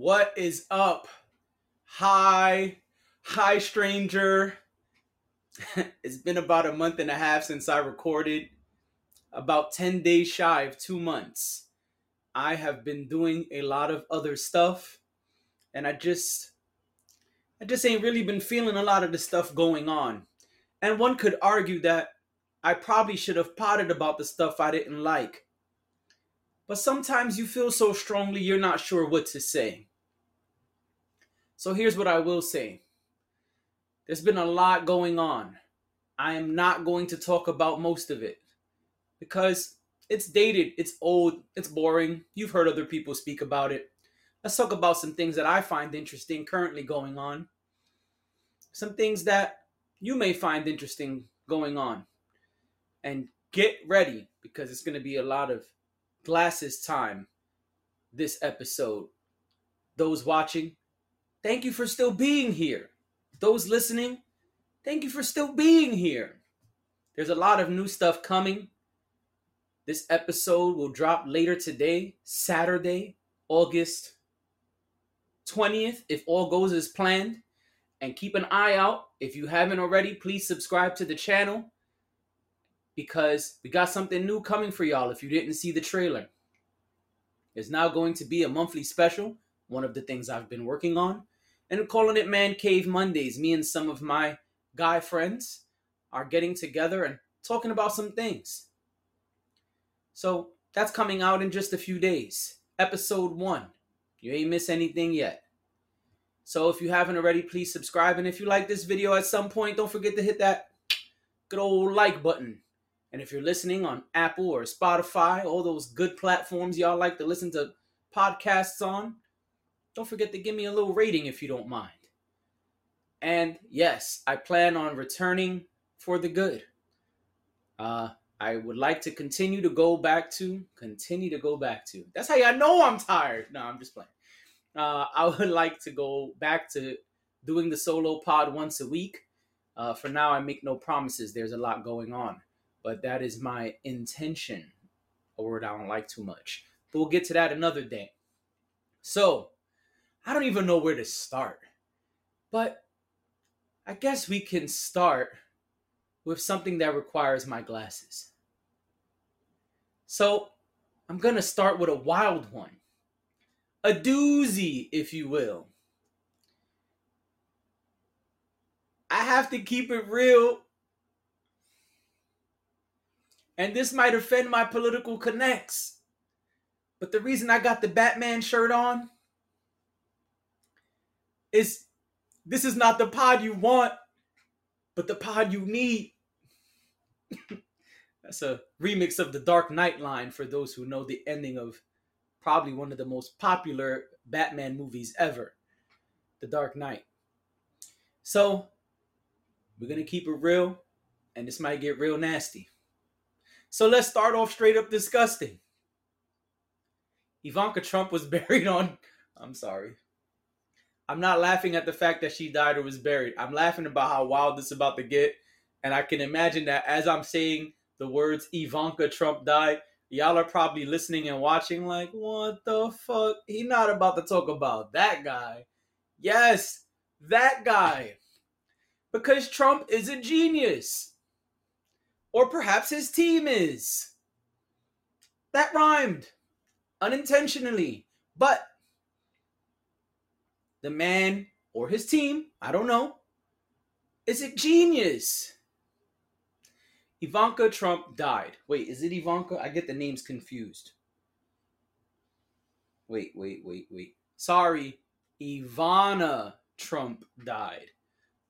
What is up? Hi, hi, stranger. it's been about a month and a half since I recorded, about 10 days shy of two months. I have been doing a lot of other stuff, and I just, I just ain't really been feeling a lot of the stuff going on. And one could argue that I probably should have potted about the stuff I didn't like. But sometimes you feel so strongly you're not sure what to say. So here's what I will say there's been a lot going on. I am not going to talk about most of it because it's dated, it's old, it's boring. You've heard other people speak about it. Let's talk about some things that I find interesting currently going on. Some things that you may find interesting going on. And get ready because it's going to be a lot of glasses time this episode. Those watching, thank you for still being here. Those listening, thank you for still being here. There's a lot of new stuff coming. This episode will drop later today, Saturday, August 20th, if all goes as planned. And keep an eye out. If you haven't already, please subscribe to the channel because we got something new coming for y'all if you didn't see the trailer. It's now going to be a monthly special, one of the things I've been working on, and calling it Man Cave Mondays. Me and some of my guy friends are getting together and talking about some things. So that's coming out in just a few days. Episode one. You ain't miss anything yet. So if you haven't already, please subscribe. And if you like this video at some point, don't forget to hit that good old like button. And if you're listening on Apple or Spotify, all those good platforms y'all like to listen to podcasts on, don't forget to give me a little rating if you don't mind. And yes, I plan on returning for the good. Uh, I would like to continue to go back to, continue to go back to. That's how y'all know I'm tired. No, I'm just playing. Uh, I would like to go back to doing the solo pod once a week. Uh, for now, I make no promises. There's a lot going on but that is my intention. A word I don't like too much. But we'll get to that another day. So, I don't even know where to start. But I guess we can start with something that requires my glasses. So, I'm going to start with a wild one. A doozy, if you will. I have to keep it real and this might offend my political connects. But the reason I got the Batman shirt on is this is not the pod you want, but the pod you need. That's a remix of the Dark Knight line for those who know the ending of probably one of the most popular Batman movies ever, The Dark Knight. So, we're going to keep it real, and this might get real nasty. So let's start off straight up disgusting. Ivanka Trump was buried on. I'm sorry. I'm not laughing at the fact that she died or was buried. I'm laughing about how wild this is about to get. And I can imagine that as I'm saying the words Ivanka Trump died, y'all are probably listening and watching like, what the fuck? He not about to talk about that guy. Yes, that guy. Because Trump is a genius. Or perhaps his team is. That rhymed unintentionally. But the man or his team, I don't know, is it genius? Ivanka Trump died. Wait, is it Ivanka? I get the names confused. Wait, wait, wait, wait. Sorry, Ivana Trump died.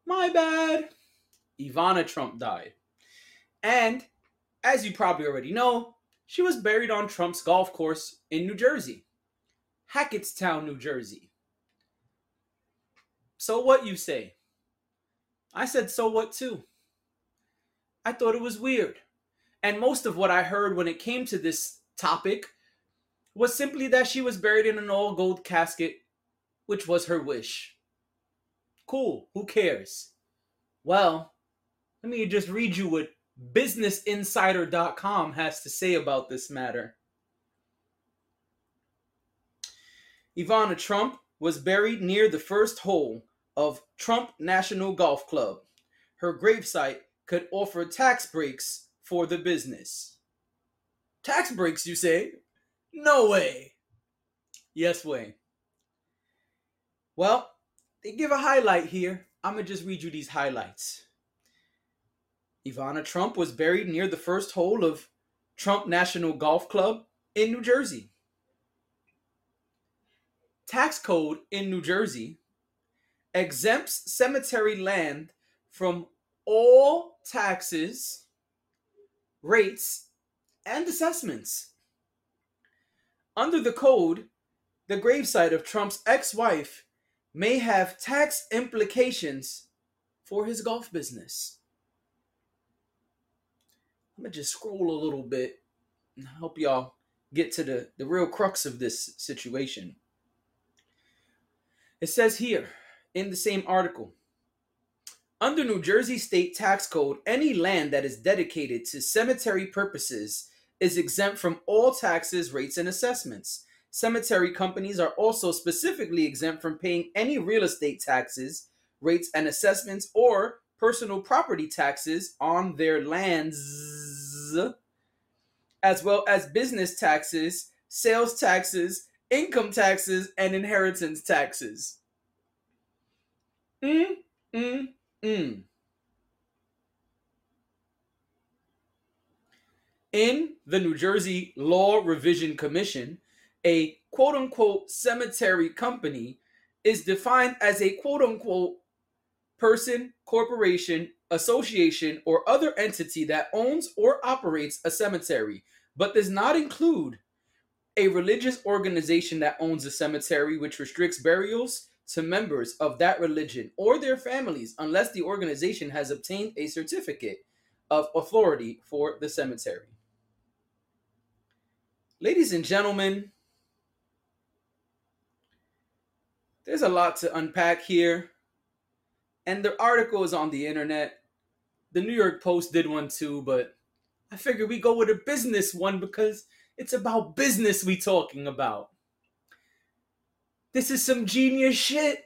My bad. Ivana Trump died. And as you probably already know, she was buried on Trump's golf course in New Jersey, Hackettstown, New Jersey. So what you say? I said, so what too? I thought it was weird. And most of what I heard when it came to this topic was simply that she was buried in an all gold casket, which was her wish. Cool, who cares? Well, let me just read you what BusinessInsider.com has to say about this matter. Ivana Trump was buried near the first hole of Trump National Golf Club. Her gravesite could offer tax breaks for the business. Tax breaks, you say? No way. Yes way. Well, they give a highlight here. I'm going to just read you these highlights. Ivana Trump was buried near the first hole of Trump National Golf Club in New Jersey. Tax code in New Jersey exempts cemetery land from all taxes, rates, and assessments. Under the code, the gravesite of Trump's ex wife may have tax implications for his golf business. I'm gonna just scroll a little bit and help y'all get to the, the real crux of this situation. It says here in the same article under New Jersey state tax code, any land that is dedicated to cemetery purposes is exempt from all taxes, rates, and assessments. Cemetery companies are also specifically exempt from paying any real estate taxes, rates, and assessments or personal property taxes on their lands, as well as business taxes, sales taxes, income taxes, and inheritance taxes. Mm, mm, mm. In the New Jersey Law Revision Commission, a quote unquote cemetery company is defined as a quote unquote person, corporation, association, or other entity that owns or operates a cemetery, but does not include a religious organization that owns a cemetery, which restricts burials to members of that religion or their families unless the organization has obtained a certificate of authority for the cemetery. Ladies and gentlemen, there's a lot to unpack here. And the article is on the internet. The New York Post did one too, but I figured we go with a business one because it's about business we talking about. This is some genius shit.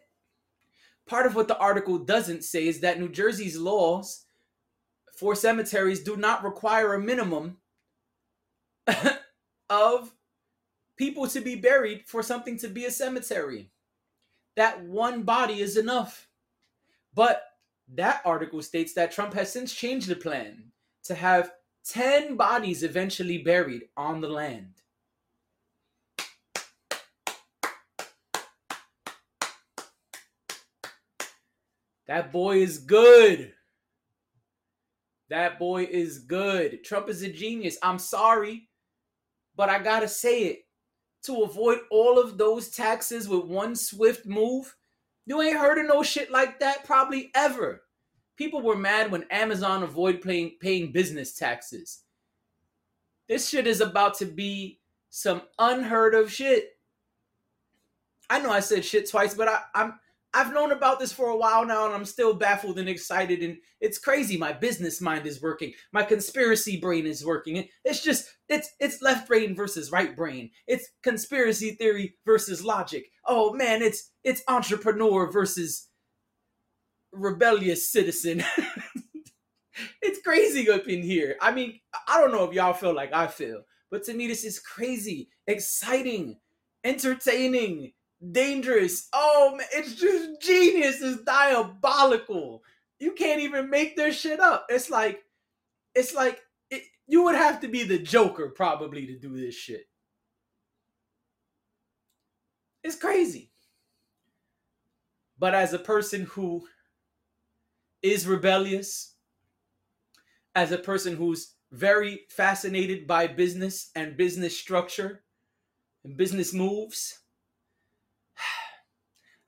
Part of what the article doesn't say is that New Jersey's laws for cemeteries do not require a minimum of people to be buried for something to be a cemetery. That one body is enough. But that article states that Trump has since changed the plan to have 10 bodies eventually buried on the land. That boy is good. That boy is good. Trump is a genius. I'm sorry, but I gotta say it. To avoid all of those taxes with one swift move, you ain't heard of no shit like that probably ever. People were mad when Amazon avoided paying, paying business taxes. This shit is about to be some unheard of shit. I know I said shit twice, but I, I'm I've known about this for a while now and I'm still baffled and excited and it's crazy my business mind is working. My conspiracy brain is working. It's just it's it's left brain versus right brain. It's conspiracy theory versus logic. Oh man, it's it's entrepreneur versus rebellious citizen. it's crazy up in here. I mean, I don't know if y'all feel like I feel, but to me this is crazy, exciting, entertaining dangerous. Oh man, it's just genius. It's diabolical. You can't even make this shit up. It's like, it's like it, you would have to be the Joker probably to do this shit. It's crazy. But as a person who is rebellious, as a person who's very fascinated by business and business structure and business moves,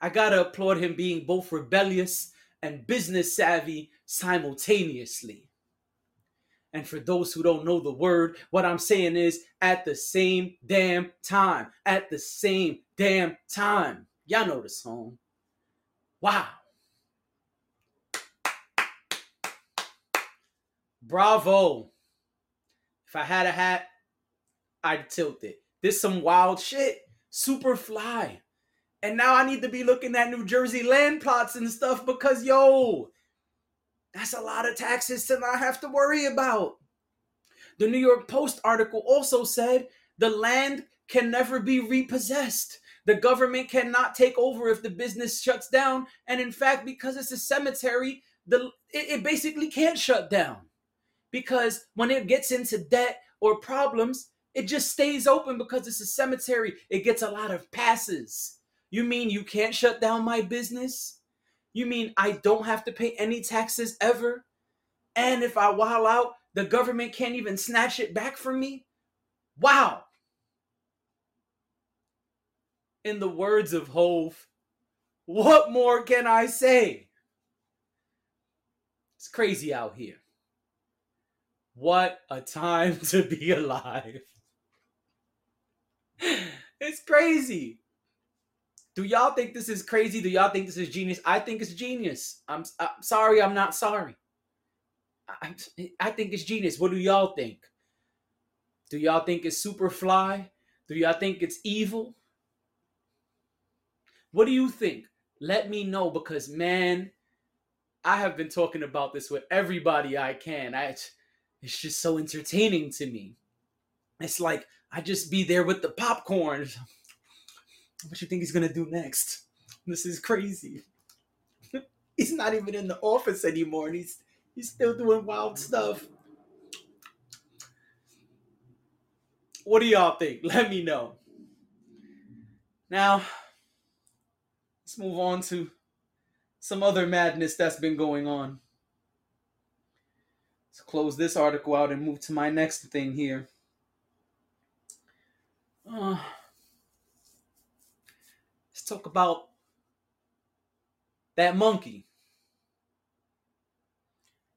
I gotta applaud him being both rebellious and business savvy simultaneously. And for those who don't know the word, what I'm saying is at the same damn time. At the same damn time. Y'all know the song. Wow. Bravo. If I had a hat, I'd tilt it. This some wild shit. Super fly And now I need to be looking at New Jersey land plots and stuff because, yo, that's a lot of taxes to not have to worry about. The New York Post article also said the land can never be repossessed. The government cannot take over if the business shuts down. And in fact, because it's a cemetery, the it, it basically can't shut down. Because when it gets into debt or problems, it just stays open because it's a cemetery. It gets a lot of passes. You mean you can't shut down my business? You mean I don't have to pay any taxes ever? And if I wile out, the government can't even snatch it back from me? Wow. In the words of Hov, what more can I say? It's crazy out here. What a time to be alive. It's crazy. Do y'all think this is crazy? Do y'all think this is genius? I think it's genius. I'm, I'm sorry, I'm not sorry. I, I think it's genius. What do y'all think? Do y'all think it's super fly? Do y'all think it's evil? What do you think? Let me know because man, I have been talking about this with everybody I can. I it's just so entertaining to me. It's like I just be there with the popcorn. What you think he's gonna do next? This is crazy. he's not even in the office anymore, and he's he's still doing wild stuff. What do y'all think? Let me know. Now, let's move on to some other madness that's been going on. Let's close this article out and move to my next thing here. Uh, talk about that monkey.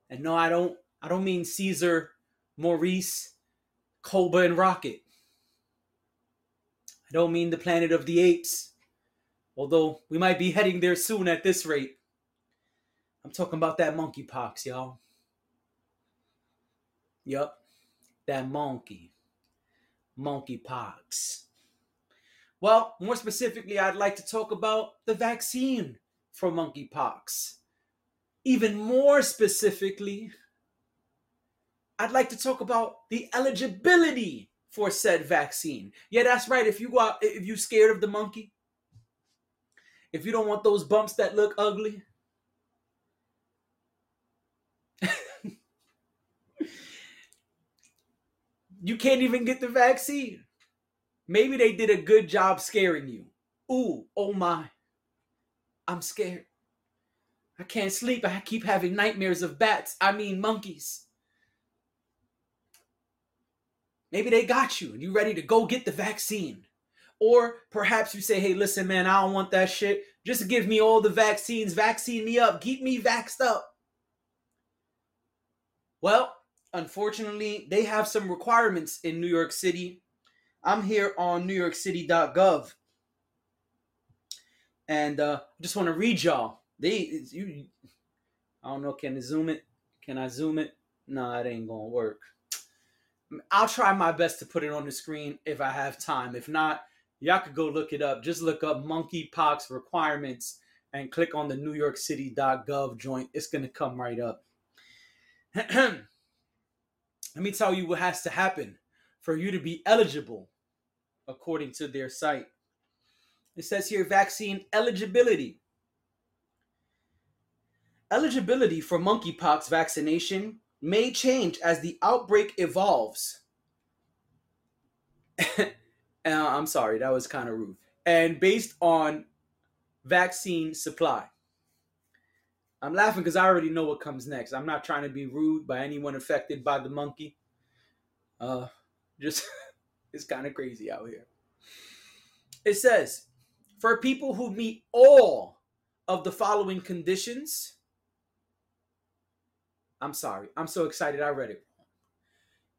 And no, I don't I don't mean Caesar, Maurice, Koba, and Rocket. I don't mean the planet of the apes. Although we might be heading there soon at this rate. I'm talking about that monkeypox, y'all. Yup. That monkey monkeypox. Well, more specifically, I'd like to talk about the vaccine for monkeypox. Even more specifically, I'd like to talk about the eligibility for said vaccine. Yeah, that's right. If you go out, if you're scared of the monkey, if you don't want those bumps that look ugly, you can't even get the vaccine. Maybe they did a good job scaring you. Ooh, oh my. I'm scared. I can't sleep. I keep having nightmares of bats. I mean, monkeys. Maybe they got you and you ready to go get the vaccine. Or perhaps you say, hey, listen, man, I don't want that shit. Just give me all the vaccines. Vaccine me up. Keep me vaxxed up. Well, unfortunately, they have some requirements in New York City. I'm here on NewYorkCity.gov, and uh, just want to read y'all. They, you, I don't know. Can I zoom it? Can I zoom it? No, it ain't gonna work. I'll try my best to put it on the screen if I have time. If not, y'all could go look it up. Just look up monkeypox requirements and click on the NewYorkCity.gov joint. It's gonna come right up. Let me tell you what has to happen for you to be eligible according to their site. It says here vaccine eligibility. Eligibility for monkeypox vaccination may change as the outbreak evolves. I'm sorry, that was kind of rude. And based on vaccine supply. I'm laughing because I already know what comes next. I'm not trying to be rude by anyone affected by the monkey. Uh, just it's kind of crazy out here. It says, for people who meet all of the following conditions. I'm sorry. I'm so excited. I read it.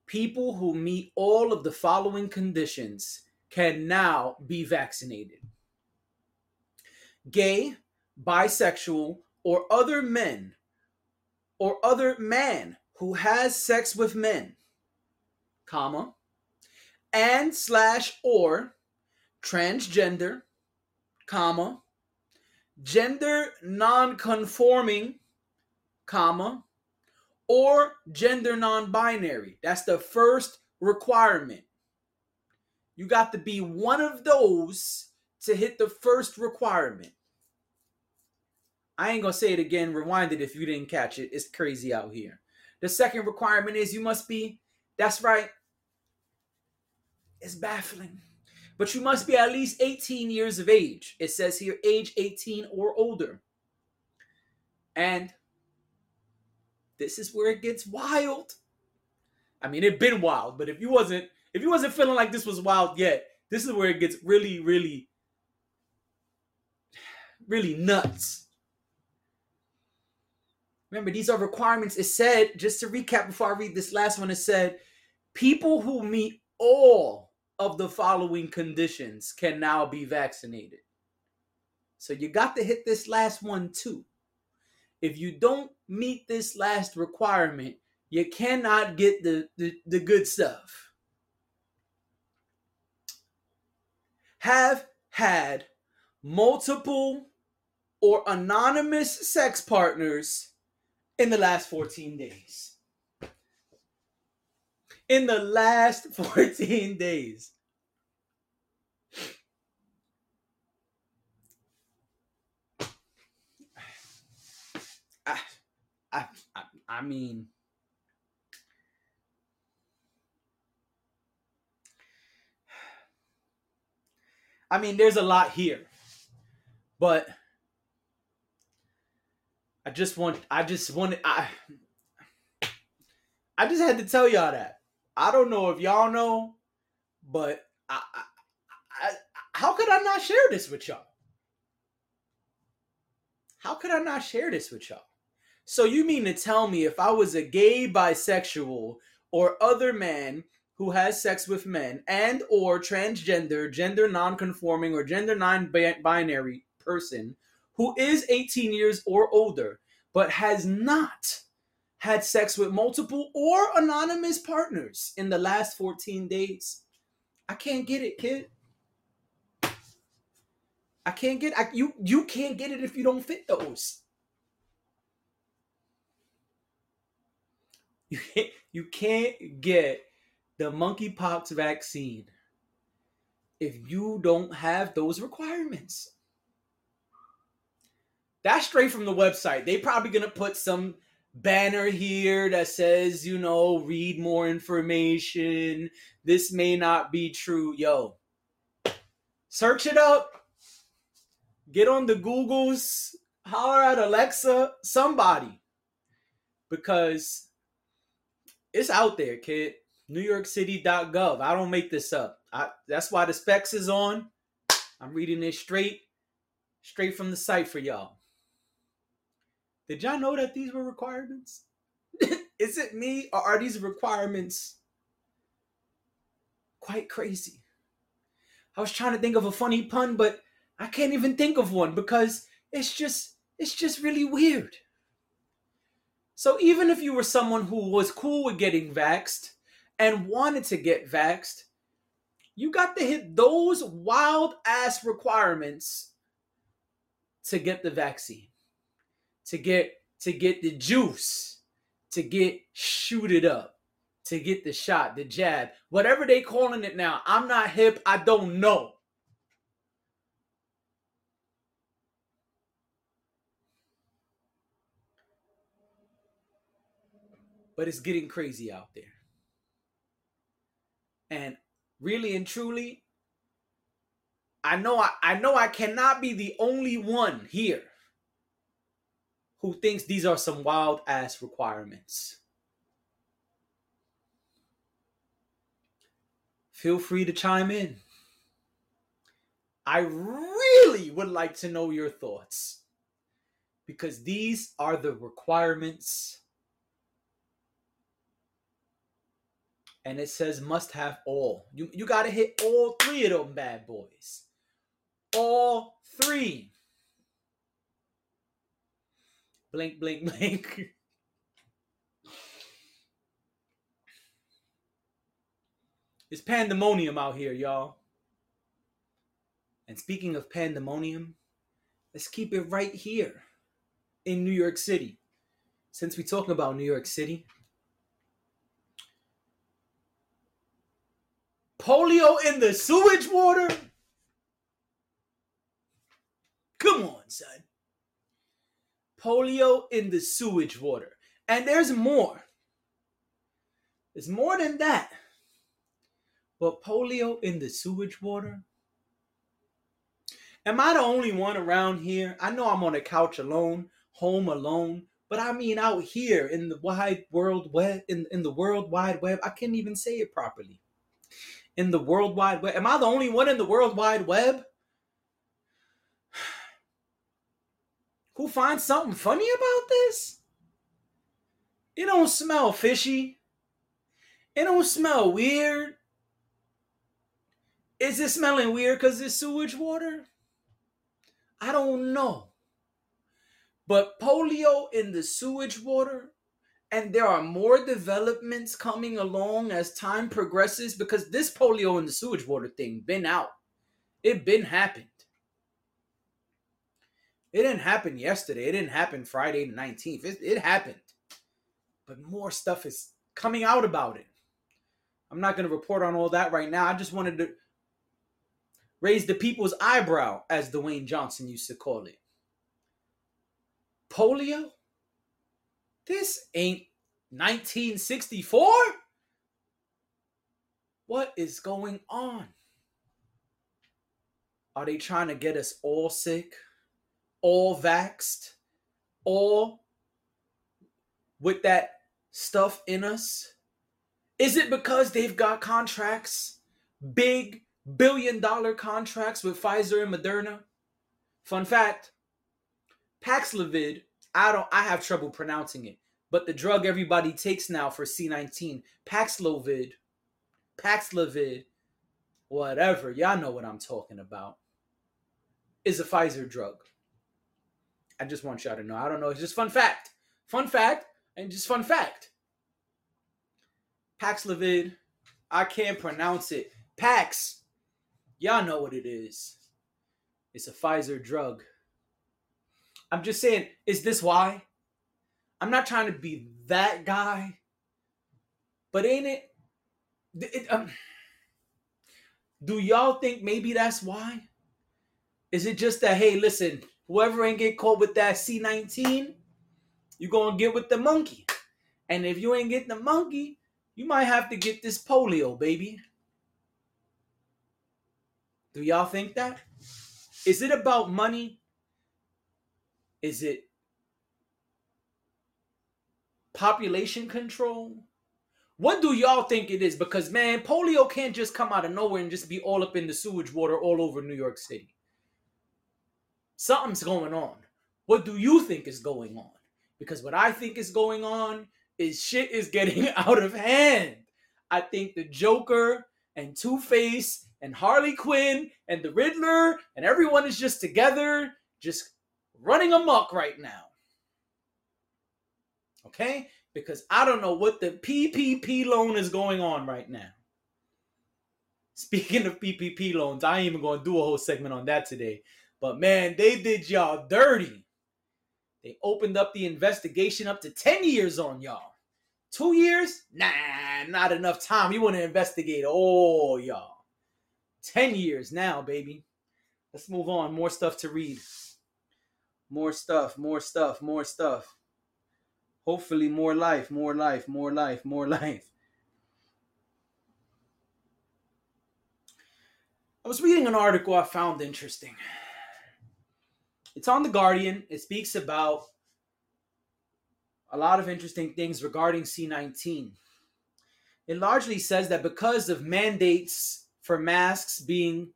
People who meet all of the following conditions can now be vaccinated. Gay, bisexual, or other men or other man who has sex with men, comma, and slash or transgender, comma, gender non-conforming, comma, or gender non-binary. That's the first requirement. You got to be one of those to hit the first requirement. I ain't gonna say it again. Rewind it if you didn't catch it. It's crazy out here. The second requirement is you must be, that's right, it's baffling. But you must be at least 18 years of age. It says here age 18 or older. And this is where it gets wild. I mean, it been wild, but if you wasn't if you wasn't feeling like this was wild yet, this is where it gets really really really nuts. Remember, these are requirements. It said, just to recap before I read this last one, it said, people who meet all of the following conditions can now be vaccinated. So you got to hit this last one too. If you don't meet this last requirement, you cannot get the, the, the good stuff. Have had multiple or anonymous sex partners in the last 14 days. In the last 14 days. I, I, I, mean, I mean, there's a lot here, but I just want I just wanted I I just had to tell y'all that. I don't know if y'all know, but I, I, I how could I not share this with y'all? How could I not share this with y'all? So you mean to tell me if I was a gay bisexual or other man who has sex with men and or transgender, gender non-conforming or gender non-binary person who is 18 years or older but has not had sex with multiple or anonymous partners in the last 14 days. I can't get it, kid. I can't get I, you you can't get it if you don't fit those. You can't, you can't get the monkeypox vaccine if you don't have those requirements. That's straight from the website. They probably gonna put some banner here that says, you know, read more information. This may not be true. Yo, search it up. Get on the Googles, holler at Alexa, somebody. Because it's out there, kid. NewYorkCity.gov. I don't make this up. I, that's why the specs is on. I'm reading it straight, straight from the site for y'all. Did y'all know that these were requirements? Is it me or are these requirements quite crazy? I was trying to think of a funny pun, but I can't even think of one because it's just it's just really weird. So even if you were someone who was cool with getting vaxxed and wanted to get vaxxed, you got to hit those wild ass requirements to get the vaccine to get to get the juice, to get shooted up, to get the shot, the jab, whatever they calling it now. I'm not hip. I don't know. But it's getting crazy out there. And really and truly, I know I, I know I cannot be the only one here who thinks these are some wild ass requirements. Feel free to chime in. I really would like to know your thoughts because these are the requirements. And it says must have all. You, you got to hit all three of them bad boys. All three. Blink, blink, blink. it's pandemonium out here, y'all. And speaking of pandemonium, let's keep it right here in New York City. Since we're talking about New York City, polio in the sewage water? Come on, son. Polio in the sewage water. And there's more. There's more than that. But polio in the sewage water? Am I the only one around here? I know I'm on a couch alone, home alone, but I mean out here in the wide world web, in, in the world wide web, I can't even say it properly. In the world wide web. Am I the only one in the world wide web? Who finds something funny about this? It don't smell fishy. It don't smell weird. Is it smelling weird because it's sewage water? I don't know. But polio in the sewage water, and there are more developments coming along as time progresses because this polio in the sewage water thing been out. It been happened. It didn't happen yesterday. It didn't happen Friday the 19th. It, it happened. But more stuff is coming out about it. I'm not going to report on all that right now. I just wanted to raise the people's eyebrow, as Dwayne Johnson used to call it. Polio? This ain't 1964? What is going on? Are they trying to get us all sick, all vaxxed, all with that stuff in us? Is it because they've got contracts, big billion dollar contracts with Pfizer and Moderna? Fun fact Paxlovid, I don't I have trouble pronouncing it, but the drug everybody takes now for C19, Paxlovid, Paxlovid, whatever, y'all know what I'm talking about, is a Pfizer drug. I just want y'all to know. I don't know. It's just fun fact. Fun fact, and just fun fact. Paxlovid. I can't pronounce it. Pax. Y'all know what it is. It's a Pfizer drug. I'm just saying, is this why? I'm not trying to be that guy, but ain't it? it um, do y'all think maybe that's why? Is it just that, hey, listen, whoever ain't get caught with that C19, you're gonna get with the monkey. And if you ain't get the monkey, you might have to get this polio, baby. Do y'all think that? Is it about money? Is it population control? What do y'all think it is? Because man, polio can't just come out of nowhere and just be all up in the sewage water all over New York City. Something's going on. What do you think is going on? Because what I think is going on is shit is getting out of hand. I think the Joker and Two Face and Harley Quinn and the Riddler and everyone is just together, just running amok right now. Okay? Because I don't know what the PPP loan is going on right now. Speaking of PPP loans, I ain't even going to do a whole segment on that today. But man, they did y'all dirty. They opened up the investigation up to 10 years on y'all. Two years? Nah, not enough time. You want to investigate all y'all. 10 years now, baby. Let's move on. More stuff to read. More stuff, more stuff, more stuff. Hopefully, more life, more life, more life, more life. I was reading an article I found interesting. It's on The Guardian. It speaks about a lot of interesting things regarding C19. It largely says that because of mandates for masks being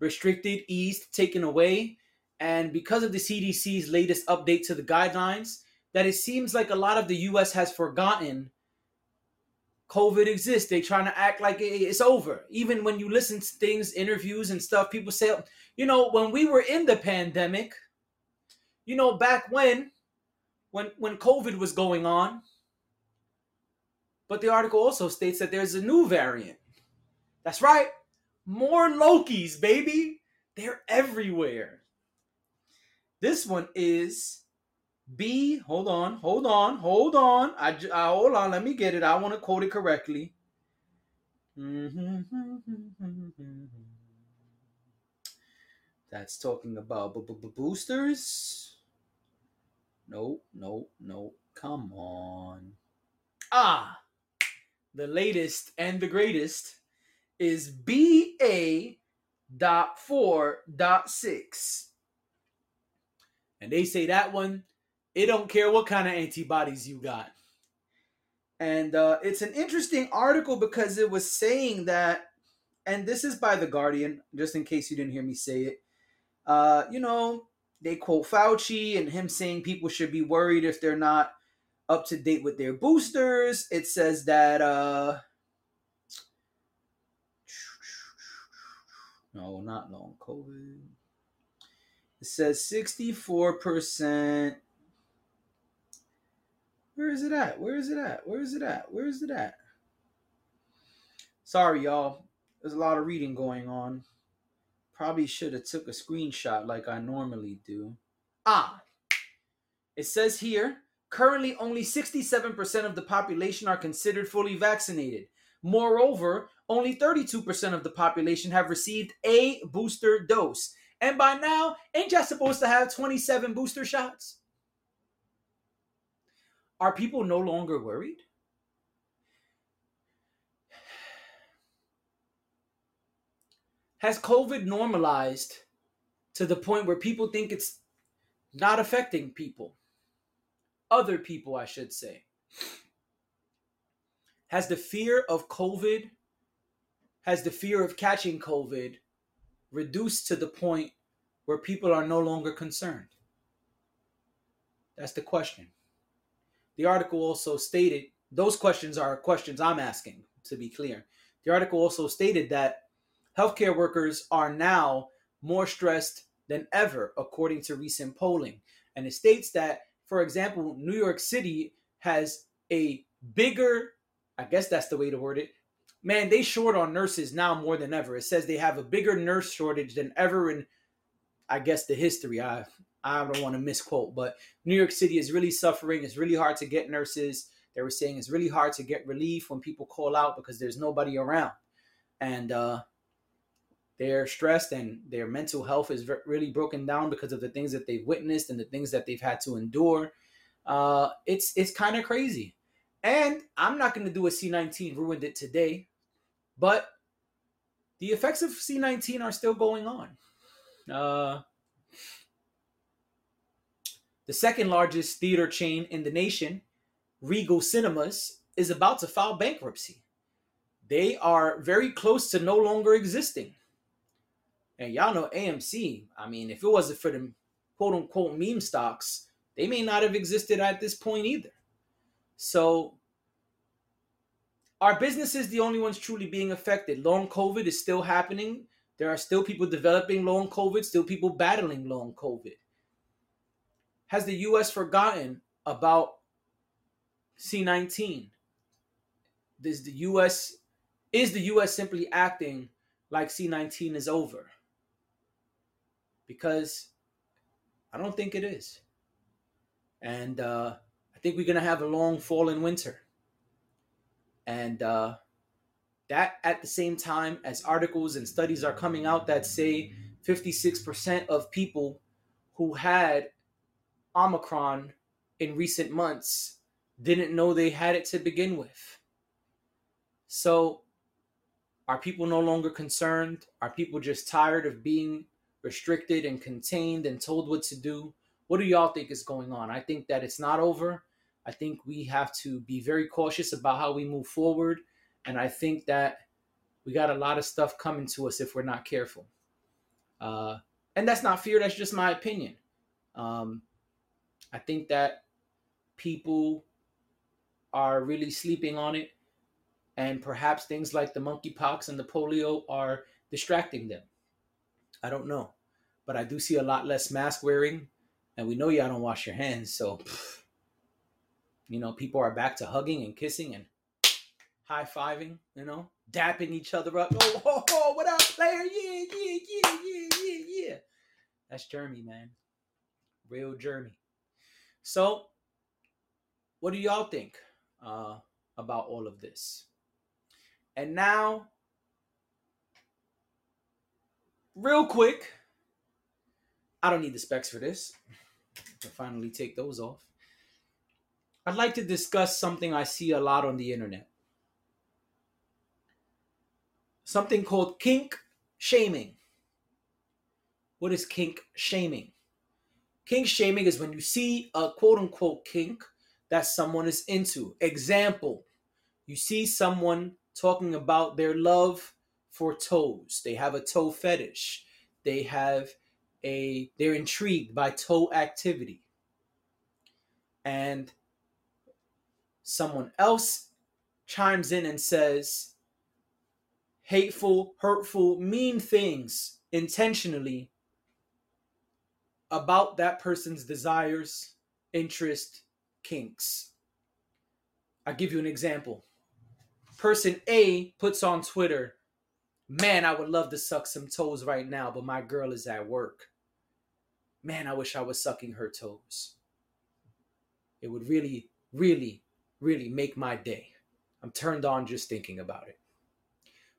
restricted, eased, taken away, and because of the CDC's latest update to the guidelines, that it seems like a lot of the US has forgotten COVID exists. They're trying to act like it's over. Even when you listen to things, interviews and stuff, people say, you know, when we were in the pandemic, you know, back when when when COVID was going on. But the article also states that there's a new variant. That's right. More Lokis, baby. They're everywhere. This one is B. Hold on, hold on, hold on. I, I uh, hold on. Let me get it. I want to quote it correctly. Mm-hmm. That's talking about boosters. No, no, no. Come on. Ah, the latest and the greatest is BA dot four dot six. And they say that one, it don't care what kind of antibodies you got. And uh, it's an interesting article because it was saying that, and this is by The Guardian, just in case you didn't hear me say it. Uh, you know, they quote Fauci and him saying people should be worried if they're not up to date with their boosters. It says that uh no, not long COVID. It says 64%. Where is it at? Where is it at? Where is it at? Where is it at? Sorry, y'all. There's a lot of reading going on. Probably should have took a screenshot like I normally do. Ah, it says here currently only 67% of the population are considered fully vaccinated. Moreover, only 32% of the population have received a booster dose. And by now, ain't y'all supposed to have 27 booster shots? Are people no longer worried? Has COVID normalized to the point where people think it's not affecting people? Other people, I should say. Has the fear of COVID, has the fear of catching COVID reduced to the point where people are no longer concerned? That's the question. The article also stated those questions are questions I'm asking, to be clear. The article also stated that healthcare workers are now more stressed than ever, according to recent polling. And it states that, for example, New York City has a bigger, I guess that's the way to word it. Man, they short on nurses now more than ever. It says they have a bigger nurse shortage than ever in, I guess, the history. I I don't want to misquote, but New York City is really suffering. It's really hard to get nurses. They were saying it's really hard to get relief when people call out because there's nobody around. And uh, they're stressed and their mental health is really broken down because of the things that they've witnessed and the things that they've had to endure. Uh, it's it's kind of crazy. And I'm not going to do a C19 ruined it today, but the effects of C19 are still going on. Uh, the second largest theater chain in the nation, Regal Cinemas, is about to file bankruptcy. They are very close to no longer existing. And y'all know AMC, I mean, if it wasn't for the quote unquote meme stocks, they may not have existed at this point either. So, our business is the only ones truly being affected. Long COVID is still happening. There are still people developing long COVID, still people battling long COVID. Has the U.S. forgotten about C19? Does the U.S. is the U.S. simply acting like C19 is over? Because I don't think it is, and uh, I think we're gonna have a long fall and winter, and uh, that at the same time as articles and studies are coming out that say 56% of people who had Omicron in recent months didn't know they had it to begin with. So, are people no longer concerned? Are people just tired of being restricted and contained and told what to do? What do y'all think is going on? I think that it's not over. I think we have to be very cautious about how we move forward. And I think that we got a lot of stuff coming to us if we're not careful. Uh, and that's not fear, that's just my opinion. Um, I think that people are really sleeping on it, and perhaps things like the monkeypox and the polio are distracting them. I don't know, but I do see a lot less mask wearing, and we know y'all don't wash your hands, so you know people are back to hugging and kissing and high fiving, you know, dapping each other up. Oh, oh, oh what up? player. Yeah, yeah, yeah, yeah, yeah, yeah. That's Jeremy, man. Real Jeremy. So, what do y'all think uh, about all of this? And now, real quick, I don't need the specs for this. To finally take those off. I'd like to discuss something I see a lot on the internet. Something called kink shaming. What is kink shaming? Kink shaming is when you see a quote unquote kink that someone is into. Example, you see someone talking about their love for toes. They have a toe fetish. They have a they're intrigued by toe activity. And someone else chimes in and says hateful, hurtful, mean things intentionally about that person's desires, interest, kinks. I'll give you an example. Person A puts on Twitter, Man, I would love to suck some toes right now, but my girl is at work. Man, I wish I was sucking her toes. It would really, really, really make my day. I'm turned on just thinking about it.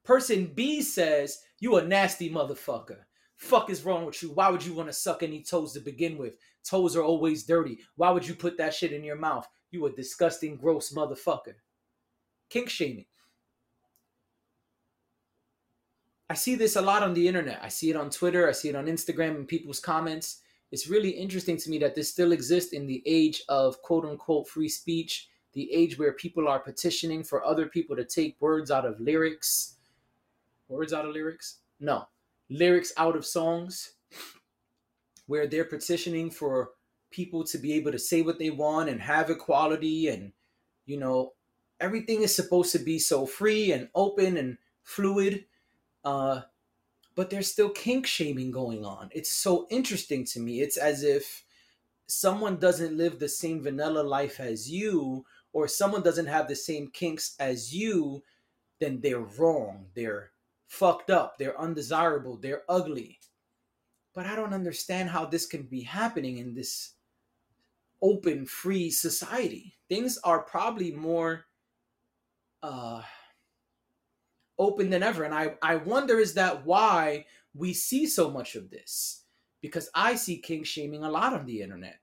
Person B says, You a nasty motherfucker. Fuck is wrong with you? Why would you want to suck any toes to begin with? Toes are always dirty. Why would you put that shit in your mouth? You a disgusting, gross motherfucker. Kink shaming. I see this a lot on the internet. I see it on Twitter. I see it on Instagram in people's comments. It's really interesting to me that this still exists in the age of quote unquote free speech, the age where people are petitioning for other people to take words out of lyrics. Words out of lyrics? No, lyrics out of songs where they're petitioning for people to be able to say what they want and have equality and you know everything is supposed to be so free and open and fluid uh but there's still kink shaming going on. It's so interesting to me. It's as if someone doesn't live the same vanilla life as you or someone doesn't have the same kinks as you then they're wrong. They're fucked up, they're undesirable, they're ugly. But I don't understand how this can be happening in this open, free society. Things are probably more uh, open than ever. And I, I wonder is that why we see so much of this? Because I see kink shaming a lot on the internet.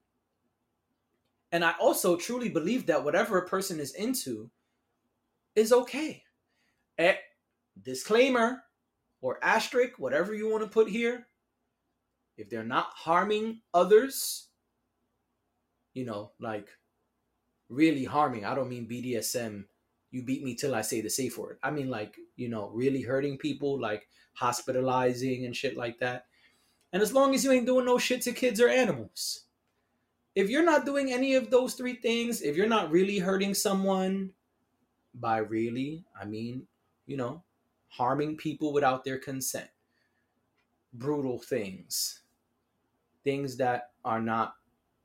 And I also truly believe that whatever a person is into is okay. Disclaimer or asterisk, whatever you want to put here, if they're not harming others, you know, like really harming, I don't mean BDSM, you beat me till I say the safe word. I mean, like, you know, really hurting people, like hospitalizing and shit like that. And as long as you ain't doing no shit to kids or animals, if you're not doing any of those three things, if you're not really hurting someone, by really, I mean, you know, harming people without their consent, brutal things, things that are not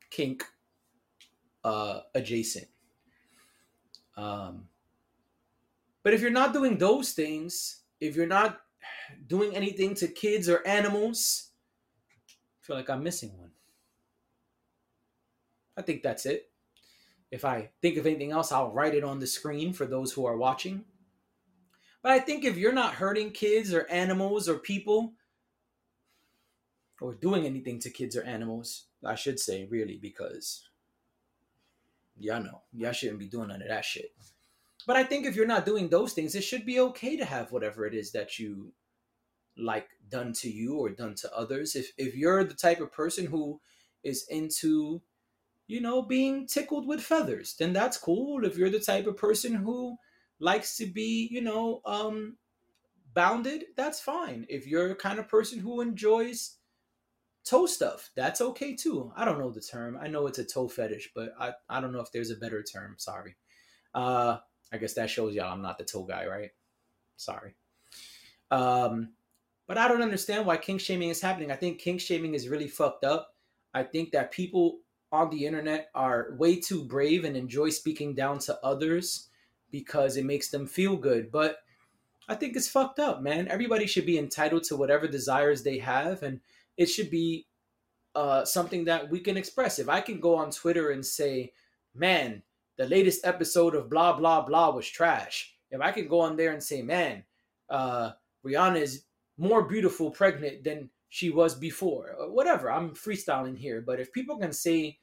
kink uh, adjacent. Um, but if you're not doing those things, if you're not doing anything to kids or animals, I feel like I'm missing one. I think that's it. If I think of anything else, I'll write it on the screen for those who are watching. But I think if you're not hurting kids or animals or people, or doing anything to kids or animals, I should say, really, because y'all know, y'all shouldn't be doing none of that shit. But I think if you're not doing those things, it should be okay to have whatever it is that you like done to you or done to others. If if you're the type of person who is into, you know, being tickled with feathers, then that's cool. If you're the type of person who likes to be, you know, um, bounded, that's fine. If you're the kind of person who enjoys toe stuff, that's okay too. I don't know the term. I know it's a toe fetish, but I, I don't know if there's a better term. Sorry. Uh, I guess that shows y'all I'm not the toe guy, right? Sorry. Um, but I don't understand why kink shaming is happening. I think kink shaming is really fucked up. I think that people on the internet are way too brave and enjoy speaking down to others because it makes them feel good. But I think it's fucked up, man. Everybody should be entitled to whatever desires they have, and it should be uh, something that we can express. If I can go on Twitter and say, man, the latest episode of blah, blah, blah was trash. If I could go on there and say, man, uh, Rihanna is more beautiful pregnant than she was before, uh, whatever, I'm freestyling here. But if people can say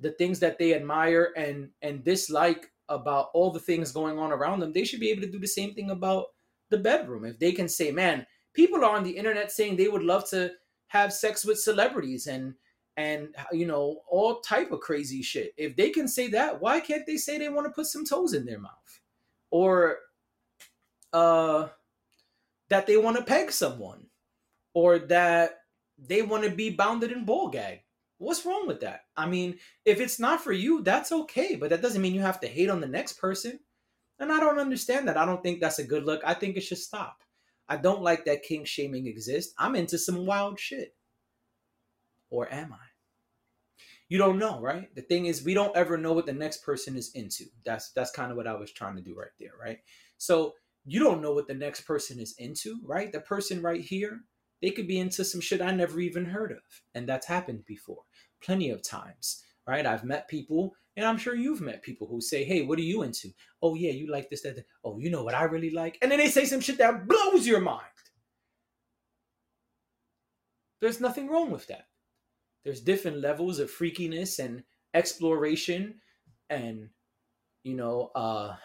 the things that they admire and and dislike about all the things going on around them, they should be able to do the same thing about the bedroom. If they can say, man, people are on the internet saying they would love to have sex with celebrities and and you know all type of crazy shit. If they can say that why can't they say they want to put some toes in their mouth? Or uh that they want to peg someone. Or that they want to be bounded in ball gag what's wrong with that? I mean if it's not for you that's okay but that doesn't mean you have to hate on the next person. And i don't understand that. I don't think that's a good look. I think it should stop. I don't like that kink shaming exists. I'm into some wild shit. Or am I? You don't know, right? The thing is we don't ever know what the next person is into. That's that's kind of what I was trying to do right there, right? So you don't know what the next person is into, right? The person right here, they could be into some shit I never even heard of. And that's happened before plenty of times, right? I've met people and I'm sure you've met people who say, Hey, what are you into? Oh, yeah, you like this, that, that. Oh, you know what I really like? And then they say some shit that blows your mind. There's nothing wrong with that. There's different levels of freakiness and exploration and, you know, uh,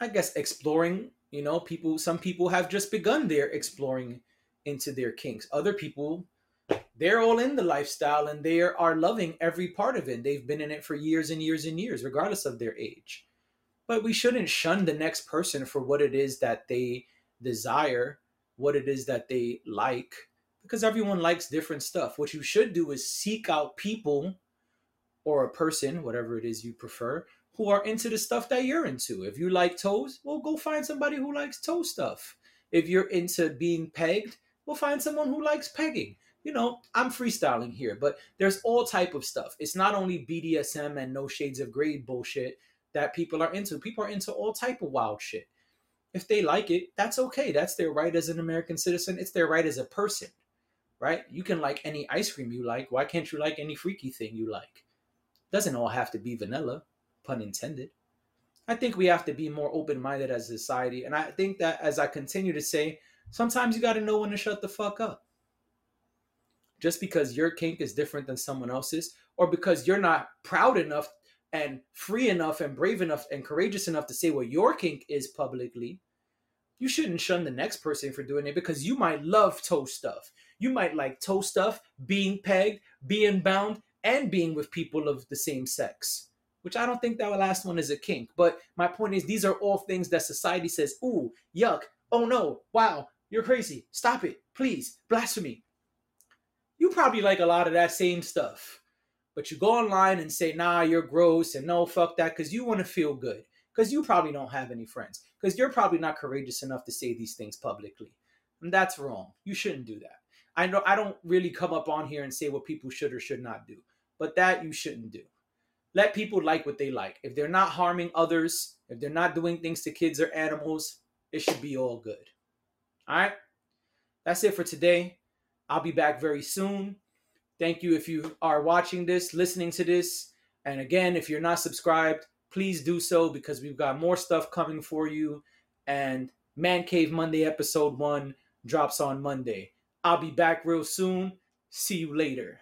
I guess exploring, you know, people, some people have just begun their exploring into their kinks. Other people they're all in the lifestyle and they are loving every part of it. They've been in it for years and years and years, regardless of their age. But we shouldn't shun the next person for what it is that they desire, what it is that they like, because everyone likes different stuff. What you should do is seek out people or a person, whatever it is you prefer, who are into the stuff that you're into. If you like toes, well, go find somebody who likes toe stuff. If you're into being pegged, well, find someone who likes pegging you know, I'm freestyling here, but there's all type of stuff. It's not only BDSM and no shades of grade bullshit that people are into. People are into all type of wild shit. If they like it, that's okay. That's their right as an American citizen. It's their right as a person, right? You can like any ice cream you like. Why can't you like any freaky thing you like? Doesn't all have to be vanilla, pun intended. I think we have to be more open minded as a society. And I think that as I continue to say, sometimes you got to know when to shut the fuck up just because your kink is different than someone else's, or because you're not proud enough and free enough and brave enough and courageous enough to say what your kink is publicly, you shouldn't shun the next person for doing it because you might love toe stuff. You might like toe stuff, being pegged, being bound, and being with people of the same sex. Which I don't think that last one is a kink. But my point is, these are all things that society says, ooh, yuck, oh no, wow, you're crazy, stop it, please, blasphemy you probably like a lot of that same stuff. But you go online and say, nah, you're gross and no, fuck that, because you want to feel good. Because you probably don't have any friends. Because you're probably not courageous enough to say these things publicly. And that's wrong. You shouldn't do that. I know I don't really come up on here and say what people should or should not do. But that you shouldn't do. Let people like what they like. If they're not harming others, if they're not doing things to kids or animals, it should be all good. All right? That's it for today. I'll be back very soon. Thank you if you are watching this, listening to this. And again, if you're not subscribed, please do so because we've got more stuff coming for you. And Man Cave Monday episode one drops on Monday. I'll be back real soon. See you later.